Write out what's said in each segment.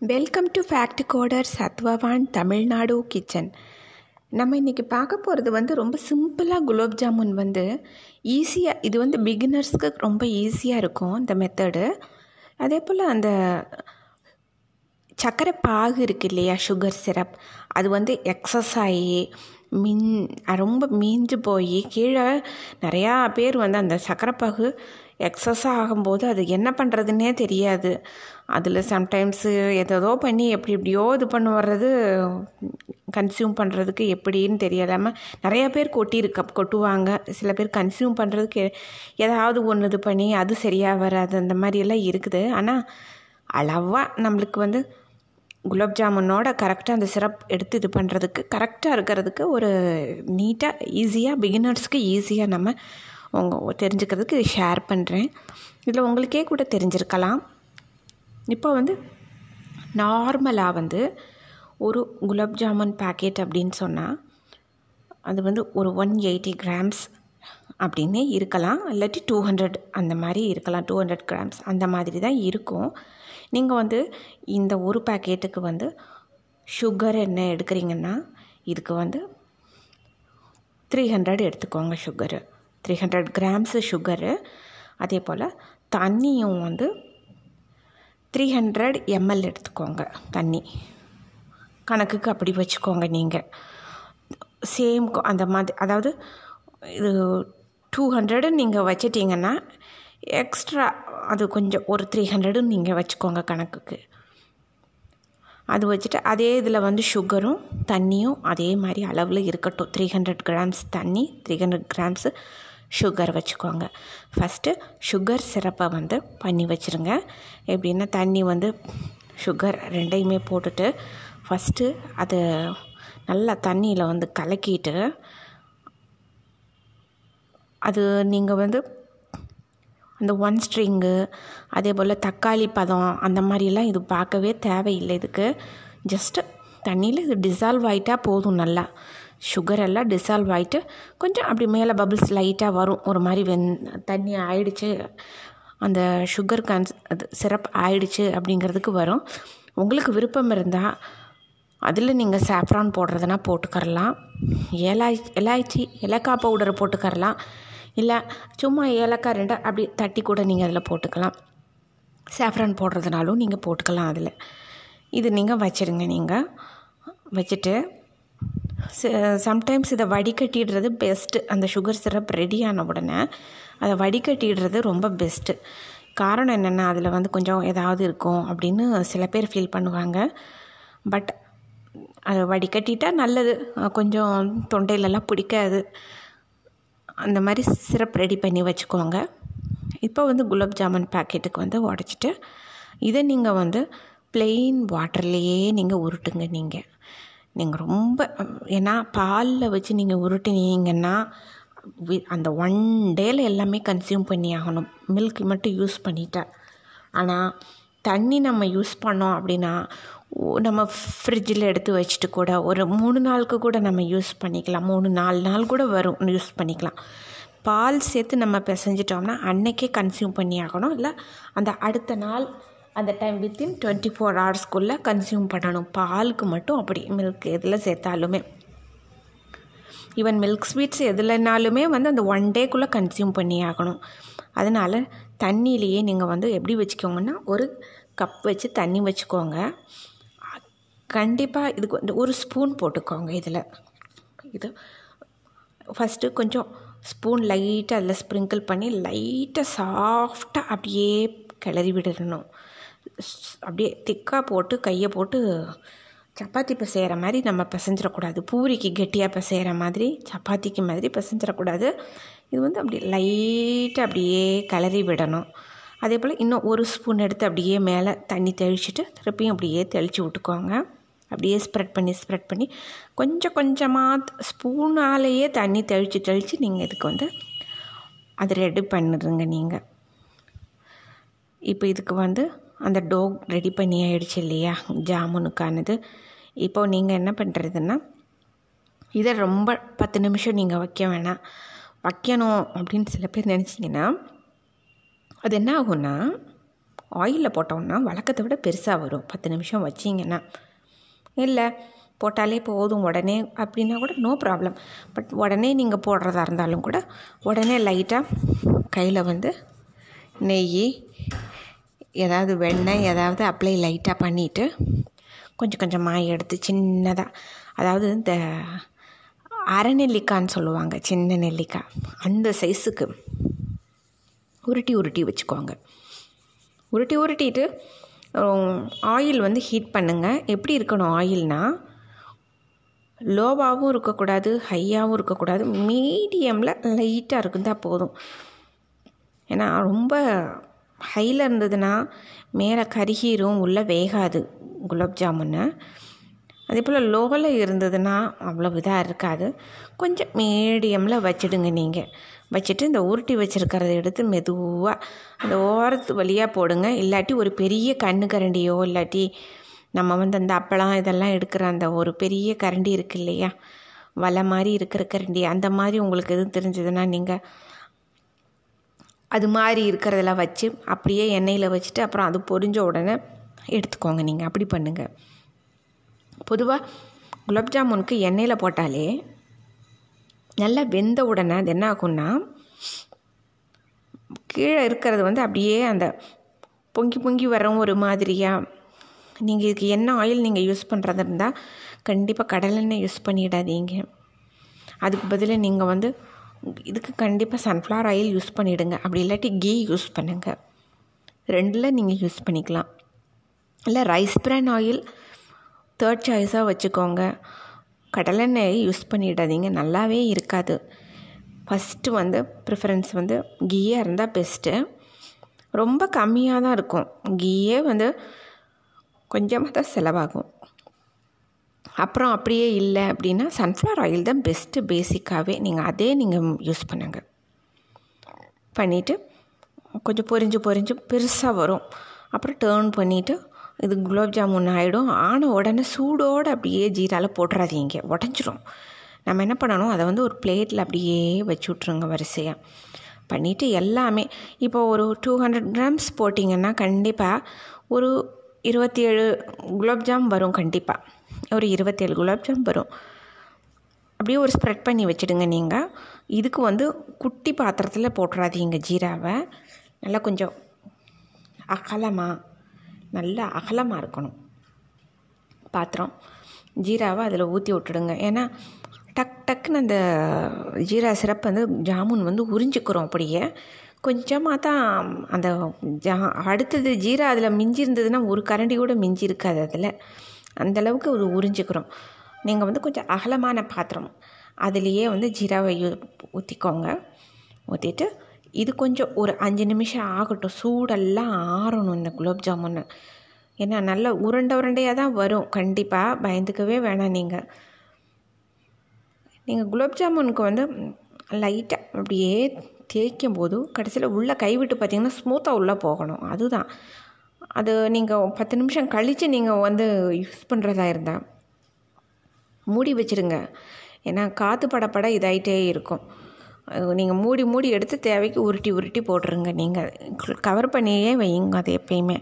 Welcome to fact coder Sathvavan Tamil Nadu kitchen நம்ம இன்றைக்கி பார்க்க போகிறது வந்து ரொம்ப சிம்பிளாக குலோப் ஜாமுன் வந்து ஈஸியாக இது வந்து பிகினர்ஸ்க்கு ரொம்ப ஈஸியாக இருக்கும் இந்த மெத்தடு அதே போல் அந்த சர்க்கரை பாகு இருக்கு இல்லையா சுகர் சிரப் அது வந்து எக்ஸஸ் ஆகி மின் ரொம்ப மீஞ்சு போய் கீழே நிறையா பேர் வந்து அந்த சர்க்கரை பாகு எக்ஸஸாக ஆகும்போது அது என்ன பண்ணுறதுன்னே தெரியாது. அதில் சம்டைம்ஸு எதோ பண்ணி எப்படி எப்படியோ இது பண்ண வர்றது கன்சியூம் பண்ணுறதுக்கு எப்படின்னு தெரியலாமல் நிறையா பேர் கொட்டியிருக்க கொட்டுவாங்க. சில பேர் கன்சியூம் பண்ணுறதுக்கு ஏதாவது ஒன்று இது பண்ணி அது சரியாக வராது. அந்த மாதிரியெல்லாம் இருக்குது. ஆனால் அளவாக நம்மளுக்கு வந்து குலாப் ஜாமுனோட கரெக்டாக அந்த சிரப் எடுத்து இது பண்ணுறதுக்கு கரெக்டாக இருக்கிறதுக்கு ஒரு நீட்டாக ஈஸியாக பிகினர்ஸ்க்கு ஈஸியாக நம்ம உங்க தெரிஞ்சுக்கிறதுக்கு இது ஷேர் பண்ணுறேன் இதில் உங்களுக்கே கூட தெரிஞ்சிருக்கலாம். இப்போ வந்து நார்மலாக வந்து ஒரு குலாப் ஜாமுன் பேக்கெட் அப்படின்னு சொன்னால் அது வந்து ஒரு ஒன் எயிட்டி கிராம்ஸ் அப்படின்னு இருக்கலாம். இல்லாட்டி டூ ஹண்ட்ரட் அந்த மாதிரி இருக்கலாம். டூ ஹண்ட்ரட் கிராம்ஸ் அந்த மாதிரி தான் இருக்கும். நீங்கள் வந்து இந்த ஒரு பேக்கெட்டுக்கு வந்து சுகர் என்ன எடுக்கிறீங்கன்னா இதுக்கு வந்து த்ரீ ஹண்ட்ரட் எடுத்துக்கோங்க sugar three hundred grams sugar அதே போல் தண்ணியும் வந்து த்ரீ ஹண்ட்ரட் எம்எல் எடுத்துக்கோங்க தண்ணி. கணக்குக்கு அப்படி வச்சுக்கோங்க நீங்கள் சேம் அந்த மாதிரி அதாவது இது டூ ஹண்ட்ரடு நீங்கள் வச்சிட்டிங்கன்னா எக்ஸ்ட்ரா அது கொஞ்சம் ஒரு த்ரீ ஹண்ட்ரடும் நீங்கள் வச்சுக்கோங்க கணக்குக்கு. அது வச்சுட்டு அதே இதில் வந்து சுகரும் தண்ணியும் அதே மாதிரி அளவில் இருக்கட்டும். த்ரீ ஹண்ட்ரட் கிராம்ஸ் தண்ணி த்ரீ ஹண்ட்ரட் கிராம்ஸு சுகர் வச்சுக்கோங்க. ஃபஸ்ட்டு சுகர் சிரப்பை வந்து பண்ணி வச்சுருங்க. எப்படின்னா தண்ணி வந்து சுகர் ரெண்டையுமே போட்டுட்டு ஃபஸ்ட்டு அதை நல்லா தண்ணியில் வந்து கலக்கிட்டு அது நீங்கள் வந்து அந்த ஒன் ஸ்ட்ரிங்கு அதே போல் தக்காளி பதம் அந்த மாதிரிலாம் இது பார்க்கவே தேவையில்லை இதுக்கு. ஜஸ்ட்டு தண்ணியில் இது டிசால்வ் ஆகிட்டா போதும் நல்லா. சுகர் எல்லாம் டிசால்வ் ஆகிட்டு கொஞ்சம் அப்படி மேலே பபிள்ஸ் லைட்டாக வரும். ஒரு மாதிரி வெந் தண்ணி ஆயிடுச்சு. அந்த சுகர் கன்ஸ் அது சிரப் ஆயிடுச்சு அப்படிங்கிறதுக்கு வரும். உங்களுக்கு விருப்பம் இருந்தால் அதில் நீங்கள் சாஃப்ரான் போடுறதுனா போட்டுக்கரலாம். ஏலாய் எலாய்ச்சி ஏலக்காய் பவுடரை போட்டுக்கரலாம். இல்லை சும்மா ஏலக்காய் ரெண்டை அப்படி தட்டி கூட நீங்கள் அதில் போட்டுக்கலாம். சேஃப்ரான் போடுறதுனாலும் நீங்கள் போட்டுக்கலாம் அதில். இது நீங்கள் வச்சுருங்க நீங்கள் வச்சுட்டு சம்டைம்ஸ் இதை வடிகட்டிடுறது பெஸ்ட்டு அந்த சுகர் சிரப் ரெடி ஆன உடனே அதை வடிகட்டிடுறது ரொம்ப பெஸ்ட்டு காரணம் என்னென்னா அதில் வந்து கொஞ்சம் ஏதாவது இருக்கும் அப்படின்னு சில பேர் ஃபீல் பண்ணுவாங்க. பட் அதை வடிகட்டிட்டால் நல்லது. கொஞ்சம் தொண்டையிலலாம் பிடிக்காது. அந்த மாதிரி சிரப் ரெடி பண்ணி வச்சுக்கோங்க. இப்போ வந்து குலாப் ஜாமுன் பேக்கெட்டுக்கு வந்து உடச்சிட்டு இதை நீங்கள் வந்து ப்ளெயின் வாட்டர்லேயே நீங்கள் உருட்டுங்க நீங்கள் நீங்கள் ரொம்ப ஏன்னா பாலில் வச்சு நீங்கள் உருட்டினீங்கன்னா அந்த ஒன் டேயில் எல்லாமே கன்சியூம் பண்ணி ஆகணும். மில்க் மட்டும் யூஸ் பண்ணிட்டேன் ஆனால் தண்ணி நம்ம யூஸ் பண்ணோம் அப்படின்னா நம்ம ஃப்ரிட்ஜில் எடுத்து வச்சுட்டு கூட ஒரு மூணு நாளுக்கு கூட நம்ம யூஸ் பண்ணிக்கலாம். மூணு நாலு நாள் கூட வரும் யூஸ் பண்ணிக்கலாம். பால் சேர்த்து நம்ம பிசைஞ்சிட்டோம்னா அன்னைக்கே கன்சியூம் பண்ணி ஆகணும். இல்லை அந்த அடுத்த நாள் அந்த டைம் வித்தின் டுவெண்ட்டி ஃபோர் ஹவர்ஸ்க்குள்ளே கன்சியூம் பண்ணணும். பாலுக்கு மட்டும் அப்படி மில்க் எதில் சேர்த்தாலுமே. ஈவன் மில்க் ஸ்வீட்ஸ் எதுலனாலுமே வந்து அந்த ஒன் டேக்குள்ளே கன்சியூம் பண்ணி ஆகணும். அதனால் தண்ணியிலேயே நீங்கள் வந்து எப்படி வச்சுக்கோங்கன்னா ஒரு கப் வச்சு தண்ணி வச்சுக்கோங்க. கண்டிப்பாக இதுக்கு வந்து ஒரு ஸ்பூன் போட்டுக்கோங்க இதில். இது ஃபஸ்ட்டு கொஞ்சம் ஸ்பூன் லைட்டாக அதில் ஸ்ப்ரிங்கிள் பண்ணி லைட்டாக சாஃப்டாக அப்படியே கிளறி விடணும். அப்படியே திக்காக போட்டு கையை போட்டு சப்பாத்தி பிசைகிற மாதிரி நம்ம பிசைஞ்சிடக்கூடாது. பூரிக்கு கெட்டியாக பிசைகிற மாதிரி சப்பாத்திக்கு மாதிரி பிசைஞ்சிடக்கூடாது. இது வந்து அப்படி லைட்டாக அப்படியே கிளறி விடணும். அதே போல் இன்னும் ஒரு ஸ்பூன் எடுத்து அப்படியே மேலே தண்ணி தெளிச்சுட்டு திருப்பியும் அப்படியே தெளித்து விட்டுக்கோங்க. அப்படியே ஸ்ப்ரெட் பண்ணி ஸ்ப்ரெட் பண்ணி கொஞ்சம் கொஞ்சமாக ஸ்பூனாலேயே தண்ணி தெளித்து தெளித்து நீங்கள் இதுக்கு வந்து அது ரெடி பண்ணிடுங்க நீங்கள் இப்போ இதுக்கு வந்து அந்த டோ ரெடி பண்ணி ஆயிடுச்சு இல்லையா? ஜாமுனுக்கானது. இப்போது நீங்கள் என்ன பண்ணுறதுன்னா இதை ரொம்ப பத்து நிமிஷம் நீங்கள் வைக்க வேணாம். வைக்கணும் அப்படின்னு சில பேர் நினச்சிங்கன்னா அது என்ன ஆகும்னா ஆயிலில் போட்டோம்னா வழக்கத்தை விட பெருசாக வரும். பத்து நிமிஷம் வச்சிங்கன்னா. இல்லை போட்டாலே போதும் உடனே அப்படின்னா கூட நோ ப்ராப்ளம் பட் உடனே நீங்கள் போடுறதா இருந்தாலும் கூட உடனே லைட்டாக கையில் வந்து நெய் ஏதாவது வெண்ணெய் ஏதாவது அப்ளை லைட்டாக பண்ணிவிட்டு கொஞ்சம் கொஞ்சமாக எடுத்து சின்னதாக அதாவது இந்த அரை நெல்லிக்கான்னு சொல்லுவாங்க சின்ன நெல்லிக்காய் அந்த சைஸுக்கு உருட்டி உருட்டி வச்சுக்கோங்க. உருட்டி உருட்டிட்டு ஆயில் வந்து ஹீட் பண்ணுங்கள் எப்படி இருக்கணும் ஆயில்னால் லோவாகவும் இருக்கக்கூடாது ஹையாகவும் இருக்கக்கூடாது. மீடியமில் லைட்டாக இருந்தால் போதும். ஏன்னா ரொம்ப ஹையில் இருந்ததுன்னா மேலே கருகீரும் உள்ளே வேகாது குலாப் ஜாமுன்னு. அதே போல் லோவில் இருந்ததுன்னா அவ்வளோ இதாக இருக்காது. கொஞ்சம் மீடியமில் வச்சிடுங்க நீங்கள் வச்சுட்டு இந்த உருட்டி வச்சுருக்கிறத எடுத்து மெதுவாக அந்த ஓரத்து வழியாக போடுங்க. இல்லாட்டி ஒரு பெரிய கண்ணு கரண்டியோ இல்லாட்டி நம்ம வந்து அந்த அப்பளம் இதெல்லாம் எடுக்கிற அந்த ஒரு பெரிய கரண்டி இருக்கு இல்லையா? வலை மாதிரி இருக்கிற கரண்டி. அந்த மாதிரி உங்களுக்கு எதுவும் தெரிஞ்சதுன்னா நீங்கள் அது மாதிரி இருக்கிறதெல்லாம் வச்சு அப்படியே எண்ணெயில் வச்சுட்டு அப்புறம் அது பொரிஞ்ச உடனே எடுத்துக்கோங்க நீங்கள் அப்படி பண்ணுங்கள் பொதுவாக குலாப் ஜாமுனுக்கு எண்ணெயில் போட்டாலே நல்லா வெந்த உடனே அது என்ன ஆகும்னா கீழே இருக்கிறது வந்து அப்படியே அந்த பொங்கி பொங்கி வரும் ஒரு மாதிரியாக நீங்கள் இதுக்கு என்ன ஆயில் நீங்கள் யூஸ் பண்ணுறது இருந்தால் கண்டிப்பாக கடலெண்ணெய் யூஸ் பண்ணிடாதீங்க. அதுக்கு பதிலாக நீங்கள் வந்து இதுக்கு கண்டிப்பாக சன்ஃப்ளவர் ஆயில் யூஸ் பண்ணிவிடுங்க அப்படி இல்லாட்டி கீ யூஸ் பண்ணுங்கள் ரெண்டில் நீங்கள் யூஸ் பண்ணிக்கலாம். இல்லை ரைஸ் பிரான் ஆயில் தேர்ட் சாய்ஸாக வச்சுக்கோங்க. கடலெண்ணெய் யூஸ் பண்ணிடாதீங்க. நல்லாவே இருக்காது. ஃபஸ்ட்டு வந்து ப்ரிஃபரன்ஸ் வந்து கீயாக இருந்தால் பெஸ்ட்டு ரொம்ப கம்மியாக தான் இருக்கும். கீயே வந்து கொஞ்சமாக தான் செலவாகும். அப்புறம் அப்படியே இல்லை அப்படின்னா சன்ஃப்ளவர் ஆயில் தான் பெஸ்ட்டு பேசிக்காகவே நீங்கள் அதே நீங்கள் யூஸ் பண்ணுங்கள் பண்ணிவிட்டு கொஞ்சம் பொரிஞ்சு பொரிஞ்சு பெருசாக வரும். அப்புறம் டேர்ன் பண்ணிவிட்டு இது குலாப் ஜாமுன் ஆகிடும் ஆன உடனே சூடோடு அப்படியே ஜீராவில் போட்டுறாதீங்க. உடஞ்சிரும். நம்ம என்ன பண்ணணும்? அதை வந்து ஒரு பிளேட்டில் அப்படியே வச்சு விட்ருங்க வரிசையாக பண்ணிவிட்டு எல்லாமே இப்போ ஒரு டூ ஹண்ட்ரட் கிராம்ஸ் போட்டிங்கன்னா கண்டிப்பாக ஒரு இருபத்தி ஏழு குலாப்ஜாம் வரும் கண்டிப்பாக ஒரு இருபத்தேழு குலாப்ஜாம் வரும். அப்படியே ஒரு ஸ்ப்ரெட் பண்ணி வச்சுடுங்க நீங்கள் இதுக்கு வந்து குட்டி பாத்திரத்தில் போட்டுறாதீங்க ஜீராவை. நல்லா கொஞ்சம் அகலமாக நல்லா அகலமாக இருக்கணும். பாத்திரம் ஜீராவை அதில் ஊற்றி விட்டுடுங்க. ஏன்னா டக் டக்குன்னு அந்த ஜீரா சிறப்பு வந்து ஜாமுன் வந்து உறிஞ்சிக்கிறோம் அப்படியே. கொஞ்சமாக தான் அந்த ஜா அடுத்தது ஜீரா அதில் மிஞ்சி இருந்ததுன்னா ஒரு கரண்டி கூட மிஞ்சி இருக்காது அதில் அந்தளவுக்கு ஒரு உறிஞ்சிக்கிறோம். நீங்கள் வந்து கொஞ்சம் அகலமான பாத்திரம். அதுலேயே வந்து ஜீராவை ஊற்றிக்கோங்க ஊற்றிட்டு இது கொஞ்சம் ஒரு அஞ்சு நிமிஷம் ஆகட்டும். சூடெல்லாம் ஆறணும் இந்த குலோப் ஜாமுன் ஏன்னா நல்ல உருண்டை உருண்டையாக தான் வரும். கண்டிப்பாக பயந்துக்கவே வேணாம் நீங்கள் நீங்கள் குலோப் ஜாமுனுக்கு வந்து லைட்டாக அப்படியே தேய்க்கும் போது கடைசியில் உள்ளே கைவிட்டு பார்த்திங்கன்னா ஸ்மூத்தாக உள்ளே போகணும். அதுதான். அது நீங்கள் பத்து நிமிஷம் கழித்து நீங்கள் வந்து யூஸ் பண்ணுறதா இருந்தால் மூடி வச்சுருங்க. ஏன்னா காற்று படப்பட இதாகிட்டே இருக்கும். நீங்கள் மூடி மூடி எடுத்து தேவைக்கு உருட்டி உருட்டி போட்டுருங்க. நீங்கள் கவர் பண்ணியே வையுங்க அது எப்பயுமே.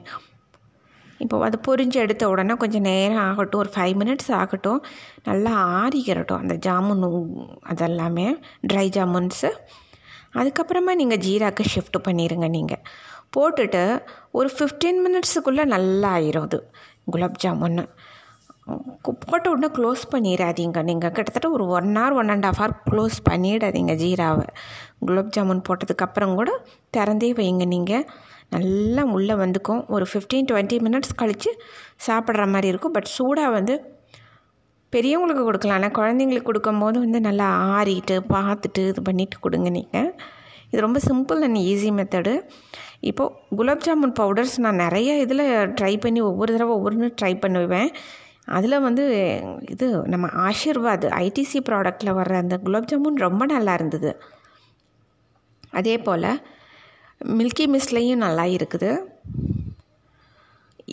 இப்போ அது பொரிஞ்சு எடுத்த உடனே கொஞ்சம் நேரம் ஆகட்டும் ஒரு ஃபைவ் மினிட்ஸ் ஆகட்டும் நல்லா ஆறிக்கிறட்டும் அந்த ஜாமுன் அதெல்லாமே ட்ரை ஜாமுன்ஸு அதுக்கப்புறமா நீங்கள் ஜீராக்கு ஷிஃப்ட் பண்ணிடுங்க நீங்கள் போட்டுட்டு ஒரு ஃபிஃப்டீன் மினிட்ஸுக்குள்ளே நல்லா ஆயிரும் அது குலாப் ஜாமுன்னு. போட்ட உடனே க்ளோஸ் பண்ணிடாதீங்க நீங்கள் கிட்டத்தட்ட ஒரு one hour one and half hour close பண்ணிடாதீங்க ஜீராவை. குலோப் ஜாமுன் போட்டதுக்கப்புறம் கூட திறந்தே வைங்க நீங்கள் நல்லா உள்ளே வந்துக்கும். ஒரு ஃபிஃப்டீன் டுவெண்ட்டி மினிட்ஸ் கழித்து சாப்பிட்ற மாதிரி இருக்கும். பட் சூடாக வந்து பெரியவங்களுக்கு கொடுக்கலாம். ஆனால் குழந்தைங்களுக்கு கொடுக்கும்போது வந்து நல்லா ஆறிட்டு பார்த்துட்டு இது பண்ணிவிட்டு கொடுங்க நீங்கள் இது ரொம்ப சிம்பிள் அண்ட் ஈஸி மெத்தடு இப்போது குலாப் ஜாமுன் பவுடர்ஸ் நான் நிறைய இதில் ட்ரை பண்ணி ஒவ்வொரு தடவை ஒவ்வொன்று ட்ரை பண்ணுவேன். அதில் வந்து இது நம்ம ஆஷிர்வாத் ஐடிசி ப்ராடக்டில் வர்ற அந்த குலாப் ஜாமுன் ரொம்ப நல்லா இருந்தது. அதே போல் மில்கி மிஸ்லேயும் நல்லா இருக்குது.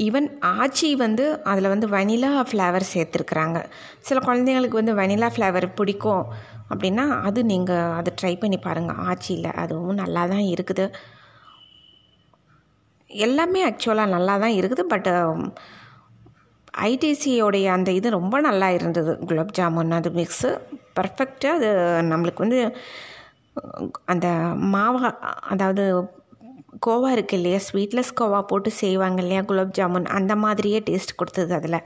ஈவன் ஆச்சி வந்து அதில் வந்து வனிலா ஃப்ளேவர் சேர்த்துருக்குறாங்க. சில குழந்தைங்களுக்கு வந்து வனிலா ஃப்ளேவர் பிடிக்கும் அப்படின்னா அது நீங்கள் அதை ட்ரை பண்ணி பாருங்கள் ஆச்சியில் அதுவும் நல்லா தான் இருக்குது. எல்லாமே ஆக்சுவலாக நல்லா தான் இருக்குது பட் ஐடிசியோடைய அந்த இது ரொம்ப நல்லா இருந்தது. குலாப் ஜாமுன் அது மிக்ஸு பர்ஃபெக்டாக அது நம்மளுக்கு வந்து அந்த மாவா அதாவது கோவா இருக்குது இல்லையா? ஸ்வீட்லெஸ் கோவா போட்டு செய்வாங்க இல்லையா குலாப் ஜாமுன்? அந்த மாதிரியே டேஸ்ட் கொடுத்தது அதில்.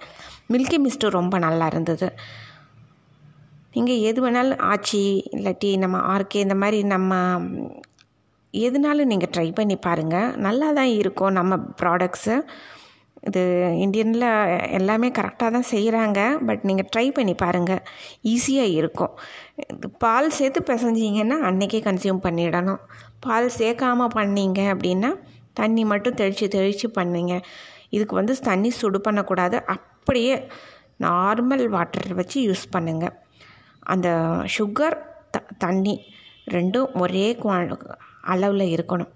மில்கி மிஸ்ட்டு ரொம்ப நல்லா இருந்தது. நீங்கள் எது வேணாலும் ஆச்சி இல்லாட்டி நம்ம ஆர்கே இந்த மாதிரி நம்ம எதுனாலும் நீங்கள் ட்ரை பண்ணி பாருங்கள் நல்லா தான் இருக்கும் நம்ம ப்ராடக்ட்ஸு இது இந்தியனில் எல்லாமே கரெக்டாக தான் செய்கிறாங்க பட் நீங்கள் ட்ரை பண்ணி பாருங்கள் ஈஸியாக இருக்கும். இது பால் சேர்த்து பிசைஞ்சிங்கன்னா அன்றைக்கே கன்சியூம் பண்ணிடணும். பால் சேர்க்காமல் பண்ணீங்க அப்படின்னா தண்ணி மட்டும் தெளித்து தெளித்து பண்ணுங்க. இதுக்கு வந்து தண்ணி சுடு பண்ணக்கூடாது. அப்படியே நார்மல் வாட்டர் வச்சு யூஸ் பண்ணுங்கள் அந்த சுகர் த தண்ணி ரெண்டும் ஒரே குவா அளவில் இருக்கணும்.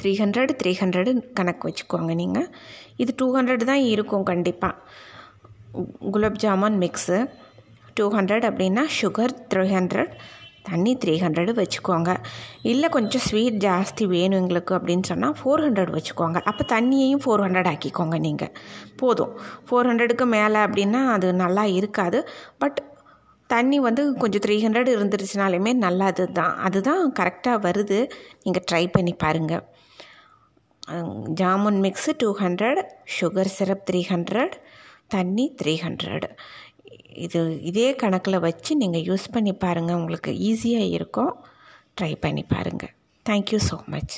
த்ரீ ஹண்ட்ரட் த்ரீ ஹண்ட்ரடு கணக்கு வச்சுக்கோங்க நீங்கள் இது டூ ஹண்ட்ரட் தான் இருக்கும் கண்டிப்பாக gulab jamun mix two hundred அப்படின்னா சுகர் த்ரீ ஹண்ட்ரட் தண்ணி த்ரீ ஹண்ட்ரடு வச்சுக்கோங்க. இல்லை கொஞ்சம் ஸ்வீட் ஜாஸ்தி வேணும் எங்களுக்கு அப்படின்னு சொன்னால் ஃபோர் ஹண்ட்ரட் வச்சுக்கோங்க. அப்போ தண்ணியையும் ஃபோர் ஹண்ட்ரட் ஆக்கிக்கோங்க நீங்கள் போதும். ஃபோர் ஹண்ட்ரடுக்கு மேலே அப்படின்னா அது நல்லா இருக்காது. பட் தண்ணி வந்து கொஞ்சம் த்ரீ ஹண்ட்ரட் இருந்துருச்சுனாலுமே நல்லது தான் அதுதான் கரெக்டாக வருது. நீங்கள் ட்ரை பண்ணி பாருங்கள் jamun mix two hundred sugar syrup three hundred தண்ணி த்ரீ ஹண்ட்ரட் இது இதே கணக்கில் வச்சு நீங்கள் யூஸ் பண்ணி பாருங்கள் உங்களுக்கு ஈஸியாக இருக்கும். ட்ரை பண்ணி பாருங்கள் தேங்க்யூ ஸோ மச்